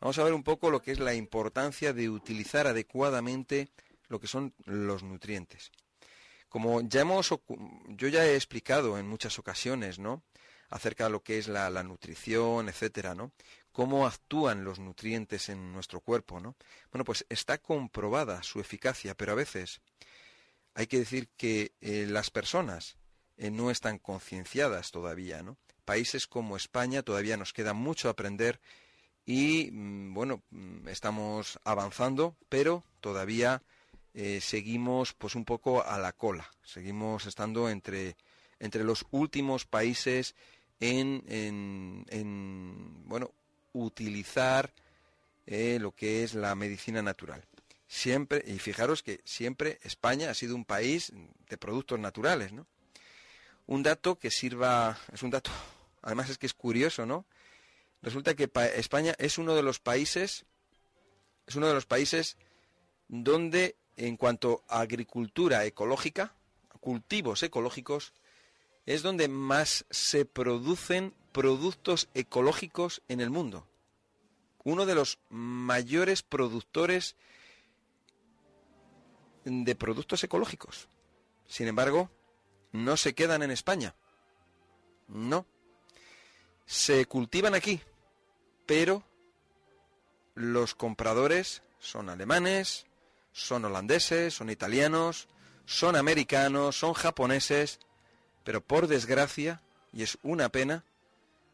vamos a ver un poco lo que es la importancia de utilizar adecuadamente lo que son los nutrientes. Como ya hemos, yo ya he explicado en muchas ocasiones, ¿no? acerca de lo que es la, nutrición, etcétera, ¿no? Cómo actúan los nutrientes en nuestro cuerpo, ¿no? Bueno, pues está comprobada su eficacia, pero a veces hay que decir que eh, las personas eh, no están concienciadas todavía, ¿no? Países como España todavía nos queda mucho aprender y, mm, bueno, mm, estamos avanzando, pero todavía eh, seguimos pues un poco a la cola, seguimos estando entre, entre los últimos países en, en, bueno, utilizar eh, lo que es la medicina natural. Siempre, y fijaros que siempre España ha sido un país de productos naturales, ¿no? Un dato que sirva, es un dato, además es que es curioso, ¿no? Resulta que España es uno de los países, es uno de los países donde en cuanto a agricultura ecológica, cultivos ecológicos, es donde más se producen productos ecológicos en el mundo. Uno de los mayores productores de productos ecológicos. Sin embargo, no se quedan en España. No. Se cultivan aquí, pero los compradores son alemanes, son holandeses, son italianos, son americanos, son japoneses, pero por desgracia, y es una pena,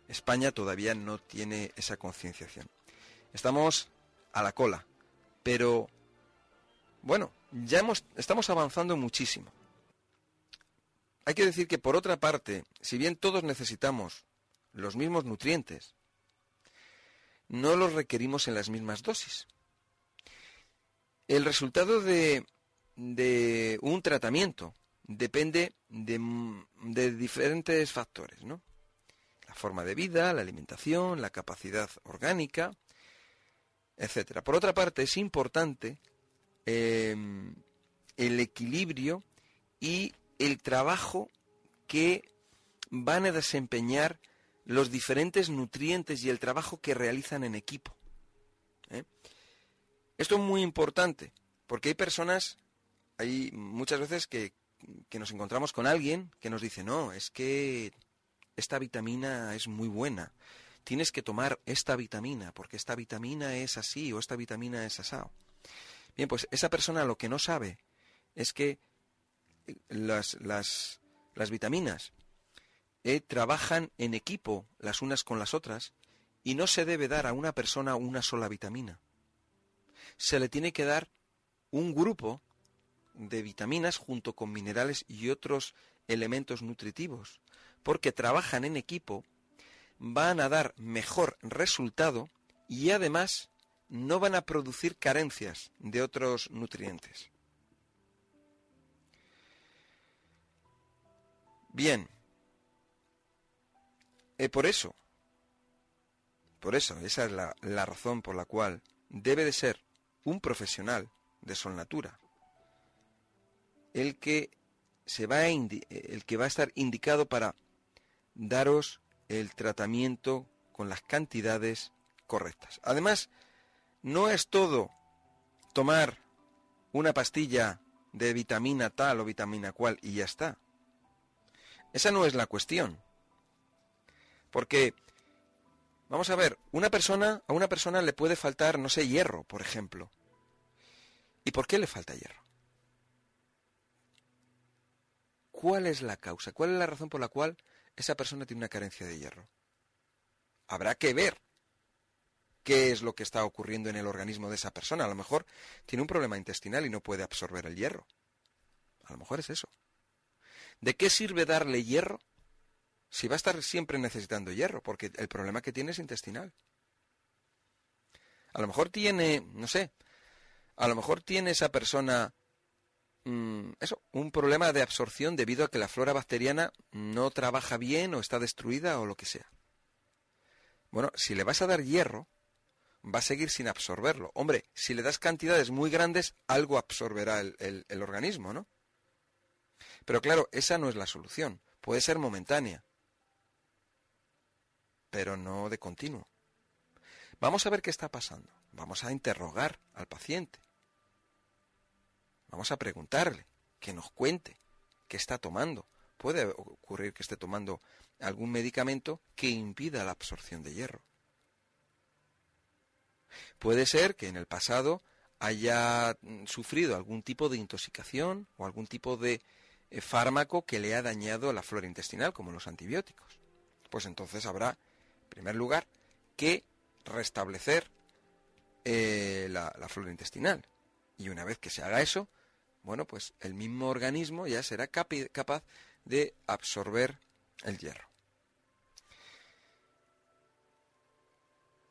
España todavía no tiene esa concienciación. Estamos a la cola, pero bueno, ya estamos avanzando muchísimo. Hay que decir que por otra parte, si bien todos necesitamos los mismos nutrientes, no los requerimos en las mismas dosis. El resultado de, de un tratamiento depende de, diferentes factores. La forma de vida, la alimentación, la capacidad orgánica, etcétera. Por otra parte, es importante em, el equilibrio y el trabajo que van a desempeñar los diferentes nutrientes y el trabajo que realizan en equipo. ¿eh? Esto es muy importante, porque hay personas, hay muchas veces que que nos encontramos con alguien que nos dice, no, es que esta vitamina es muy buena, tienes que tomar esta vitamina, porque esta vitamina es así o esta vitamina es asado. Bien, pues esa persona lo que no sabe es que las, las, las vitaminas eh, trabajan en equipo las unas con las otras y no se debe dar a una persona una sola vitamina. Se le tiene que dar un grupo de vitaminas junto con minerales y otros elementos nutritivos, porque trabajan en equipo, van a dar mejor resultado y además no van a producir carencias de otros nutrientes. Bien, eh, por eso, por eso, esa es la, razón por la cual debe de ser un profesional de Solnatura el que se va a el que va a estar indicado para daros el tratamiento con las cantidades correctas. Además, no es todo tomar una pastilla de vitamina tal o vitamina cual y ya está. Esa no es la cuestión. Porque vamos a ver, una persona a una persona le puede faltar, no sé, hierro, por ejemplo. ¿Y por qué le falta hierro? ¿Cuál es la causa? ¿Cuál es la razón por la cual esa persona tiene una carencia de hierro? Habrá que ver qué es lo que está ocurriendo en el organismo de esa persona. A lo mejor tiene un problema intestinal y no puede absorber el hierro. A lo mejor es eso. ¿De qué sirve darle hierro si va a estar siempre necesitando hierro? Porque el problema que tiene es intestinal. A lo mejor tiene, no sé, a lo mejor tiene esa persona Mm, eso, un problema de absorción debido a que la flora bacteriana no trabaja bien o está destruida o lo que sea. Bueno, si le vas a dar hierro, va a seguir sin absorberlo. Hombre, si le das cantidades muy grandes, algo absorberá el, el organismo, ¿no? Pero claro, esa no es la solución. Puede ser momentánea, pero no de continuo. Vamos a ver qué está pasando. Vamos a interrogar al paciente. Vamos a preguntarle, que nos cuente qué está tomando. Puede ocurrir que esté tomando algún medicamento que impida la absorción de hierro. Puede ser que en el pasado haya sufrido algún tipo de intoxicación o algún tipo de eh, fármaco que le ha dañado la flora intestinal, como los antibióticos. Pues entonces habrá, primer lugar, que restablecer eh, la, flora intestinal. Y una vez que se haga eso, bueno, pues el mismo organismo ya será capaz de absorber el hierro.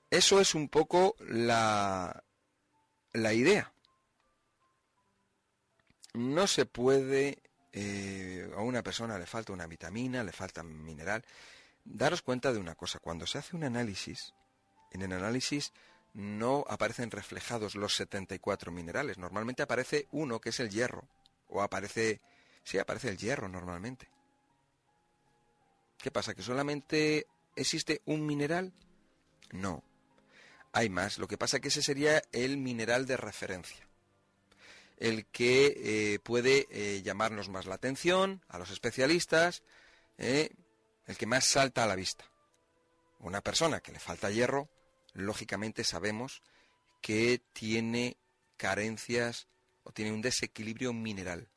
Eso es un poco la, la idea. No se puede, eh, a una persona le falta una vitamina, le falta un mineral. Daros cuenta de una cosa, cuando se hace un análisis, en el análisis no aparecen reflejados los 74 minerales. Normalmente aparece uno, que es el hierro. O aparece... Sí, aparece el hierro normalmente. ¿Qué pasa? ¿Que solamente existe un mineral? No. Hay más. Lo que pasa que ese sería el mineral de referencia. El que eh, puede eh, llamarnos más la atención a los especialistas, eh, el que más salta a la vista. Una persona que le falta hierro, lógicamente sabemos que tiene carencias o tiene un desequilibrio mineral.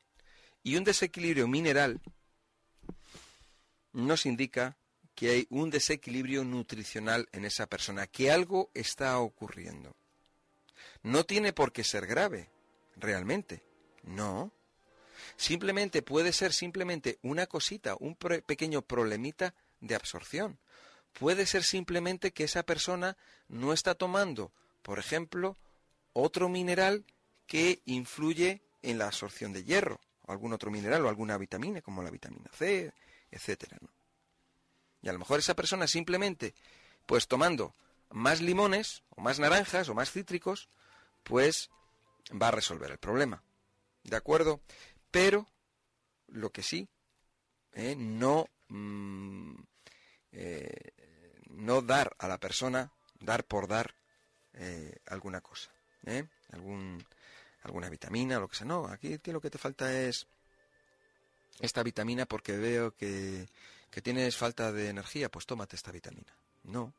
Y un desequilibrio mineral nos indica que hay un desequilibrio nutricional en esa persona, que algo está ocurriendo. No tiene por qué ser grave, realmente. No. Simplemente puede ser simplemente una cosita, un pequeño problemita de absorción puede ser simplemente que esa persona no está tomando, por ejemplo, otro mineral que influye en la absorción de hierro, o algún otro mineral o alguna vitamina, como la vitamina C, etcétera. Y a lo mejor esa persona simplemente, pues tomando más limones, o más naranjas, o más cítricos, pues va a resolver el problema. ¿De acuerdo? Pero lo que sí, eh, no mm, eh, no dar a la persona, dar por dar eh, alguna cosa, ¿eh? Algún, alguna vitamina, lo que sea. No, aquí lo que te falta es esta vitamina porque veo que, que tienes falta de energía, pues tómate esta vitamina. No,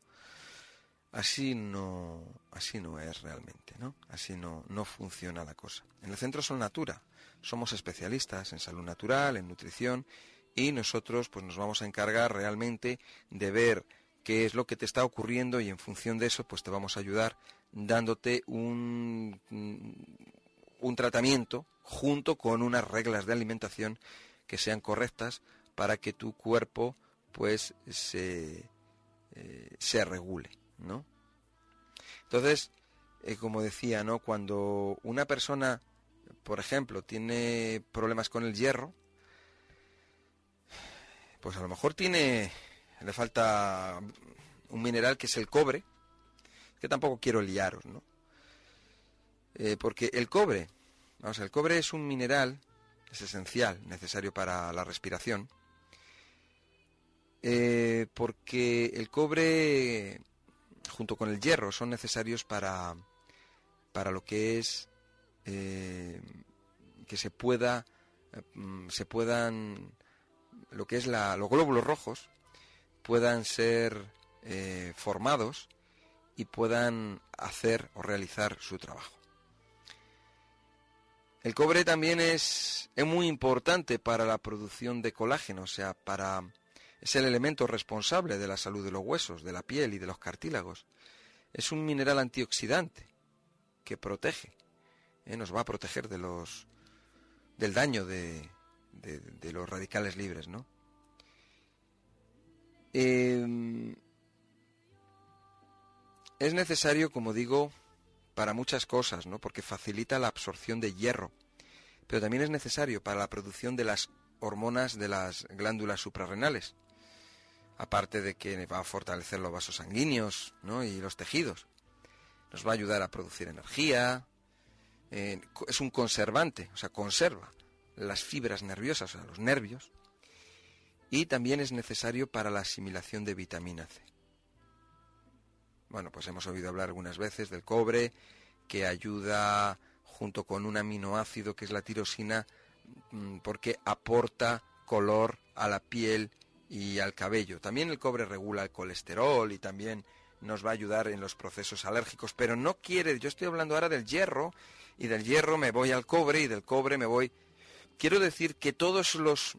así no, así no es realmente, ¿no? Así no, no funciona la cosa. En el centro Sol Natura somos especialistas en salud natural, en nutrición y nosotros pues nos vamos a encargar realmente de ver qué es lo que te está ocurriendo y en función de eso pues te vamos a ayudar dándote un, un tratamiento junto con unas reglas de alimentación que sean correctas para que tu cuerpo pues se, eh, se regule, ¿no? Entonces, eh, como decía, ¿no? Cuando una persona, por ejemplo, tiene problemas con el hierro, pues a lo mejor tiene, le falta un mineral que es el cobre, que tampoco quiero liaros, ¿no? Eh, porque el cobre, vamos, el cobre es un mineral, es esencial, necesario para la respiración, eh, porque el cobre junto con el hierro son necesarios para, para lo que es eh, que se pueda se puedan lo que es la, los glóbulos rojos puedan ser eh, formados y puedan hacer o realizar su trabajo. El cobre también es, es muy importante para la producción de colágeno, o sea, para es el elemento responsable de la salud de los huesos, de la piel y de los cartílagos. Es un mineral antioxidante que protege, eh, nos va a proteger de los del daño de, los radicales libres, ¿no? Em, es necesario, como digo, para muchas cosas, ¿no? Porque facilita la absorción de hierro, pero también es necesario para la producción de las hormonas de las glándulas suprarrenales, aparte de que va a fortalecer los vasos sanguíneos ¿no? y los tejidos. Nos va a ayudar a producir energía, eh, es un conservante, o sea, conserva las fibras nerviosas, o sea, los nervios, y también es necesario para la asimilación de vitamina C. Bueno, pues hemos oído hablar algunas veces del cobre, que ayuda junto con un aminoácido que es la tirosina, mm, porque aporta color a la piel y al cabello. También el cobre regula el colesterol y también nos va a ayudar en los procesos alérgicos, pero no quiere, yo estoy hablando ahora del hierro y del hierro me voy al cobre y del cobre me voy... Quiero decir que todos los,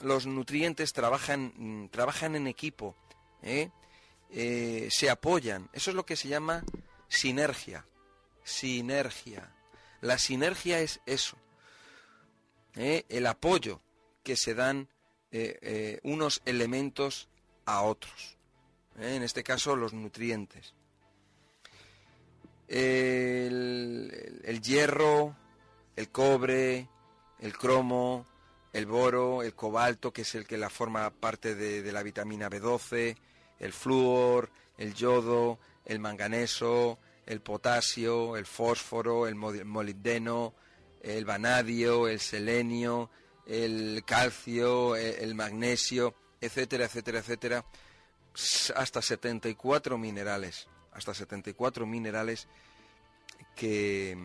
los nutrientes trabajan, mm, trabajan en equipo, ¿eh? Eh, se apoyan. Eso es lo que se llama sinergia. Sinergia. La sinergia es eso. ¿eh? El apoyo que se dan unos elementos a otros. en este caso los nutrientes. el hierro, el cobre, el cromo, el boro, el cobalto, que es el que la forma parte de, la vitamina B12, el flúor, el yodo, el manganeso, el potasio, el fósforo, el molibdeno, el vanadio, el selenio, el calcio, e, el magnesio, etcétera, etcétera, etcétera, hasta 74 minerales, hasta 74 minerales que,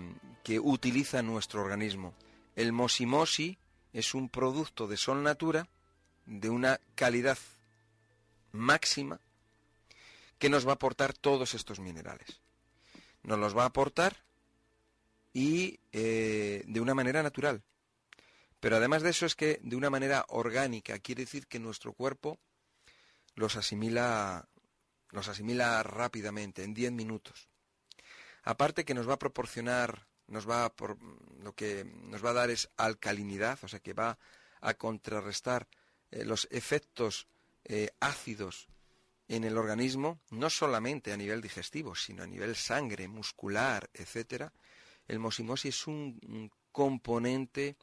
que utiliza nuestro organismo. El mosimosi es un producto de Sol Natura de una calidad máxima que nos va a aportar todos estos minerales. Nos los va a aportar y eh, de una manera natural. Pero además de eso es que de una manera orgánica, quiere decir que nuestro cuerpo los asimila, los asimila rápidamente, en 10 minutos. Aparte que nos va a proporcionar nos va por, lo que nos va a dar es alcalinidad, o sea que va a contrarrestar eh, los efectos eh, ácidos en el organismo, no solamente a nivel digestivo, sino a nivel sangre, muscular, etcétera. El mosimosi es un, componente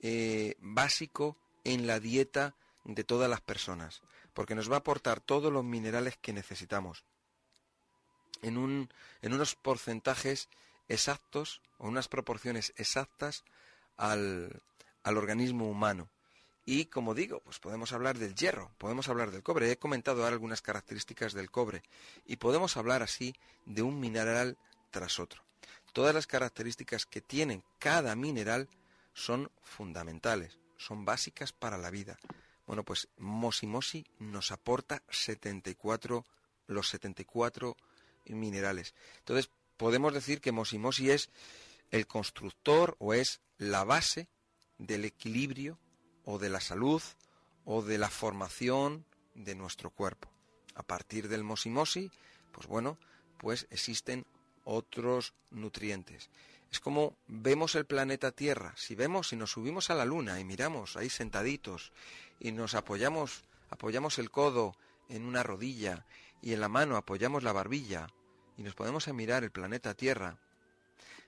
eh, básico en la dieta de todas las personas, porque nos va a aportar todos los minerales que necesitamos en, un, en unos porcentajes exactos o unas proporciones exactas al, organismo humano. Y como digo, pues podemos hablar del hierro, podemos hablar del cobre. He comentado ahora algunas características del cobre y podemos hablar así de un mineral tras otro. Todas las características que tienen cada mineral son fundamentales, son básicas para la vida. Bueno, pues Mosimosi nos aporta 74 los 74 minerales. Entonces, podemos decir que Mosimosi es el constructor o es la base del equilibrio o de la salud o de la formación de nuestro cuerpo. A partir del Mosimosi, pues bueno, pues existen otros nutrientes. Es como vemos el planeta Tierra. Si vemos, si nos subimos a la luna y miramos ahí sentaditos y nos apoyamos, apoyamos el codo en una rodilla y en la mano apoyamos la barbilla y nos podemos a mirar el planeta Tierra,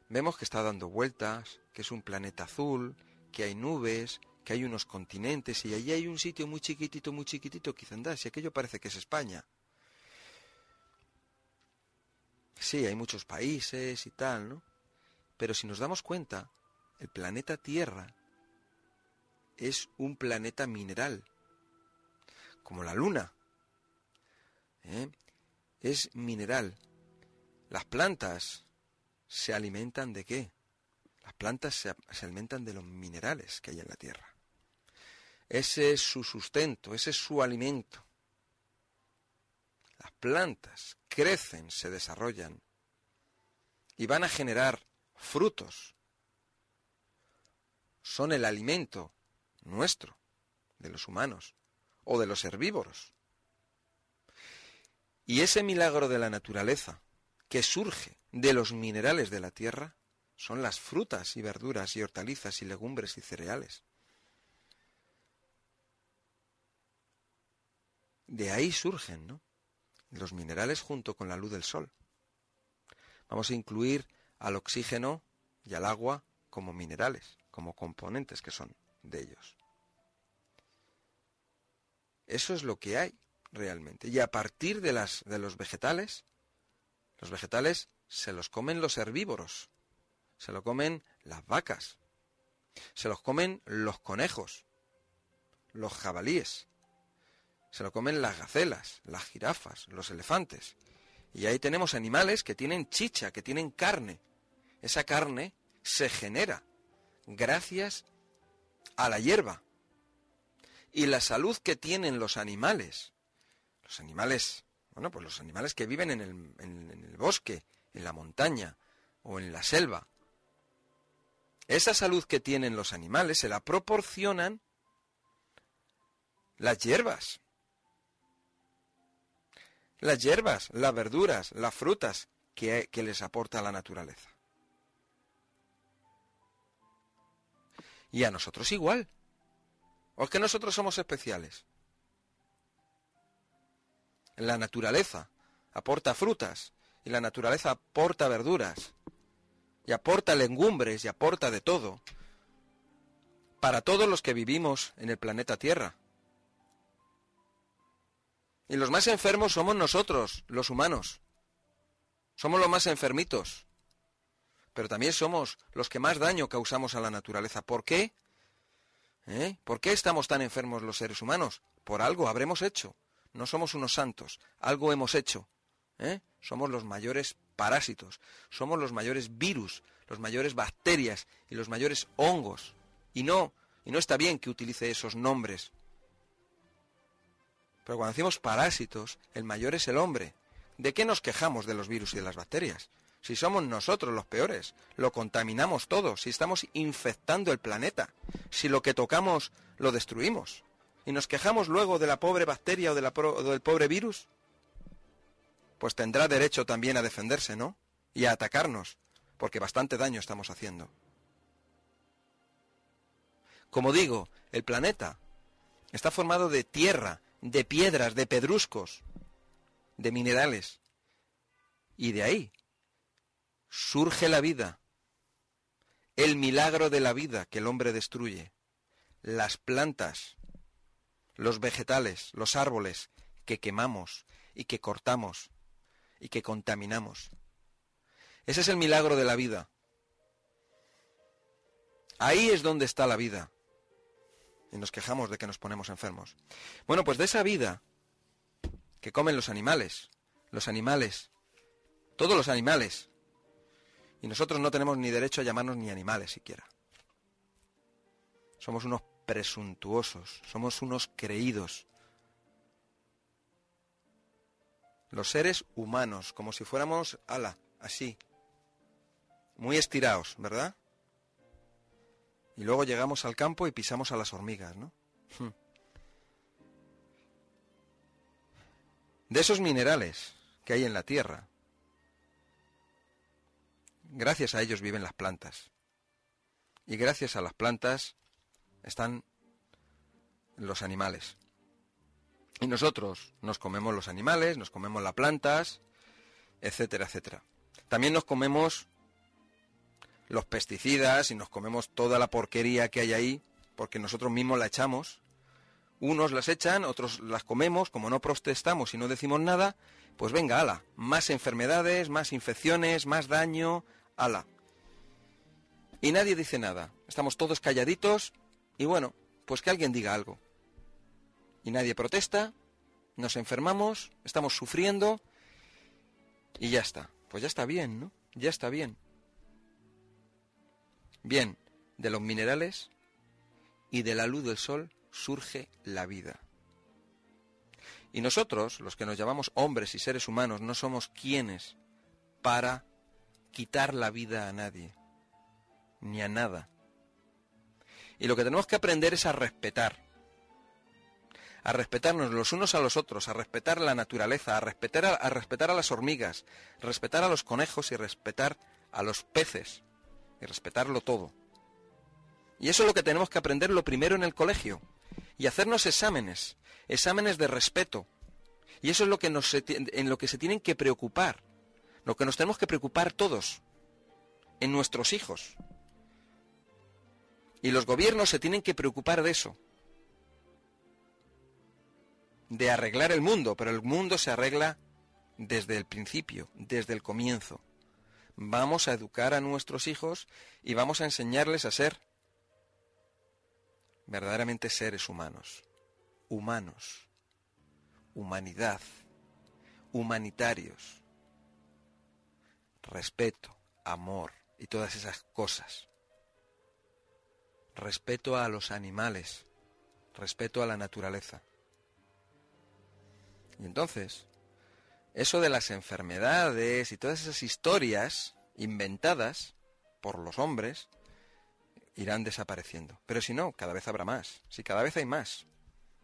vemos que está dando vueltas, que es un planeta azul, que hay nubes, que hay unos continentes y allí hay un sitio muy chiquitito, muy chiquitito, quizás si aquello parece que es España. Sí, hay muchos países y tal, ¿no? Pero si nos damos cuenta, el planeta Tierra es un planeta mineral, como la Luna. ¿eh? Es mineral. Las plantas se alimentan de qué? Las plantas se, alimentan de los minerales que hay en la tierra. Ese es su sustento, ese es su alimento. Las plantas crecen, se desarrollan y van a generar frutos. Son el alimento nuestro, de los humanos o de los herbívoros. Y ese milagro de la naturaleza, que surge de los minerales de la tierra son las frutas y verduras y hortalizas y legumbres y cereales. De ahí surgen, ¿no? Los minerales junto con la luz del sol. Vamos a incluir al oxígeno y al agua como minerales, como componentes que son de ellos. Eso es lo que hay realmente. Y a partir de, las, de los vegetales los vegetales se los comen los herbívoros, se lo comen las vacas, se los comen los conejos, los jabalíes, se lo comen las gacelas, las jirafas, los elefantes. Y ahí tenemos animales que tienen chicha, que tienen carne. Esa carne se genera gracias a la hierba. Y la salud que tienen los animales, los animales, bueno, pues los animales que viven en el, bosque, en la montaña o en la selva, esa salud que tienen los animales se la proporcionan las hierbas. Las hierbas, las verduras, las frutas que, que les aporta la naturaleza. Y a nosotros igual. ¿O es que nosotros somos especiales? La naturaleza aporta frutas y la naturaleza aporta verduras y aporta legumbres y aporta de todo para todos los que vivimos en el planeta Tierra. Y los más enfermos somos nosotros, los humanos. Somos los más enfermitos. Pero también somos los que más daño causamos a la naturaleza. ¿Por qué? ¿Eh? ¿Por qué estamos tan enfermos los seres humanos? Por algo habremos hecho. No somos unos santos. Algo hemos hecho. ¿Eh? Somos los mayores parásitos. Somos los mayores virus, los mayores bacterias y los mayores hongos. Y no, y no está bien que utilice esos nombres. Pero cuando decimos parásitos, el mayor es el hombre. ¿De qué nos quejamos de los virus y de las bacterias? Si somos nosotros los peores, lo contaminamos todo, si estamos infectando el planeta, si lo que tocamos lo destruimos, y nos quejamos luego de la pobre bacteria o, la del pobre virus, pues tendrá derecho también a defenderse, ¿no? Y a atacarnos, porque bastante daño estamos haciendo. Como digo, el planeta está formado de tierra, de piedras, de pedruscos, de minerales. Y de ahí surge la vida, el milagro de la vida que el hombre destruye, las plantas, los vegetales, los árboles que quemamos y que cortamos y que contaminamos. Ese es el milagro de la vida. Ahí es donde está la vida y nos quejamos de que nos ponemos enfermos. Bueno, pues de esa vida que comen los animales, los animales, todos los animales, y nosotros no tenemos ni derecho a llamarnos ni animales siquiera. Somos unos presuntuosos, somos unos creídos. Los seres humanos, como si fuéramos, ala, así, muy estirados, ¿verdad? Y luego llegamos al campo y pisamos a las hormigas, ¿no? Hmm. De esos minerales que hay en la tierra, gracias a ellos viven las plantas. Y gracias a las plantas están los animales. Y nosotros nos comemos los animales, nos comemos las plantas, etcétera, etcétera. También nos comemos los pesticidas y nos comemos toda la porquería que hay ahí, porque nosotros mismos la echamos. Unos las echan, otros las comemos, como no protestamos y no decimos nada, pues venga, ala, más enfermedades, más infecciones, más daño, ala. Y nadie dice nada. Estamos todos calladitos y bueno, pues que alguien diga algo. Y nadie protesta, nos enfermamos, estamos sufriendo y ya está. Pues ya está bien, ¿no? Ya está bien. Bien, de los minerales y de la luz del sol surge la vida. Y nosotros, los que nos llamamos hombres y seres humanos, no somos quienes para quitar la vida a nadie, ni a nada. Y lo que tenemos que aprender es a respetar, a respetarnos los unos a los otros, a respetar la naturaleza, a respetar a, respetar a las hormigas, respetar a los conejos y respetar a los peces, y respetarlo todo. Y eso es lo que tenemos que aprender lo primero en el colegio. Y hacernos exámenes, exámenes de respeto. Y eso es lo que nos, en lo que se tienen que preocupar. Lo que nos tenemos que preocupar todos. En nuestros hijos. Y los gobiernos se tienen que preocupar de eso. De arreglar el mundo, pero el mundo se arregla desde el principio, desde el comienzo vamos a educar a nuestros hijos y vamos a enseñarles a ser verdaderamente seres humanos, humanos, humanidad, humanitarios, respeto, amor y todas esas cosas. Respeto a los animales, respeto a la naturaleza. Y entonces, eso de las enfermedades y todas esas historias inventadas por los hombres irán desapareciendo. Pero si no, cada vez habrá más. Si cada vez hay más.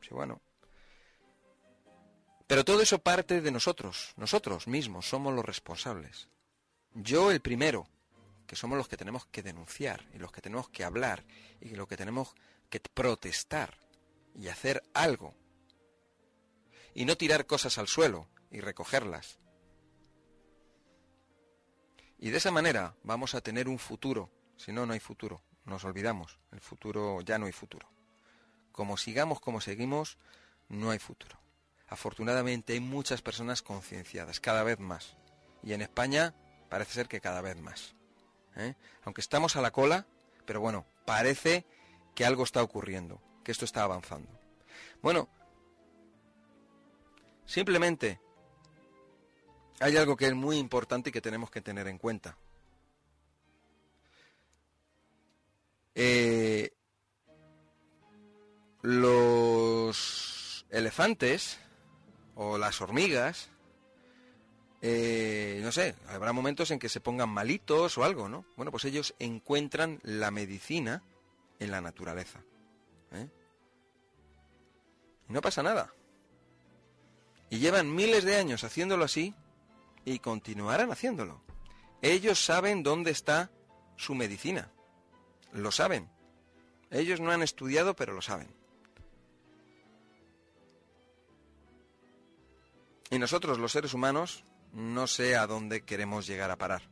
Sí, bueno. Pero todo eso parte de nosotros. Nosotros mismos somos los responsables. Yo el primero, que somos los que tenemos que denunciar y los que tenemos que hablar y los que tenemos que protestar y hacer algo. Y no tirar cosas al suelo y recogerlas. Y de esa manera vamos a tener un futuro. Si no, no hay futuro. Nos olvidamos. El futuro ya no hay futuro. Como sigamos como seguimos, no hay futuro. Afortunadamente hay muchas personas concienciadas, cada vez más. Y en España parece ser que cada vez más. ¿eh? Aunque estamos a la cola, pero bueno, parece que algo está ocurriendo, que esto está avanzando. Bueno, simplemente hay algo que es muy importante y que tenemos que tener en cuenta. Eh, los elefantes o las hormigas, eh, no sé, habrá momentos en que se pongan malitos o algo, ¿no? Bueno, pues ellos encuentran la medicina en la naturaleza. ¿eh? Y no pasa nada. Y llevan miles de años haciéndolo así y continuarán haciéndolo. Ellos saben dónde está su medicina. Lo saben. Ellos no han estudiado, pero lo saben. Y nosotros, los seres humanos, no sé a dónde queremos llegar a parar.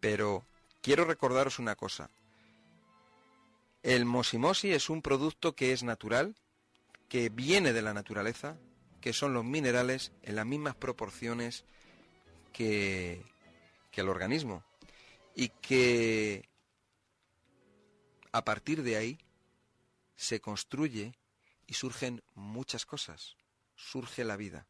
Pero quiero recordaros una cosa. El mosimosi es un producto que es natural, que viene de la naturaleza, que son los minerales en las mismas proporciones que, que el organismo. Y que a partir de ahí se construye y surgen muchas cosas. Surge la vida.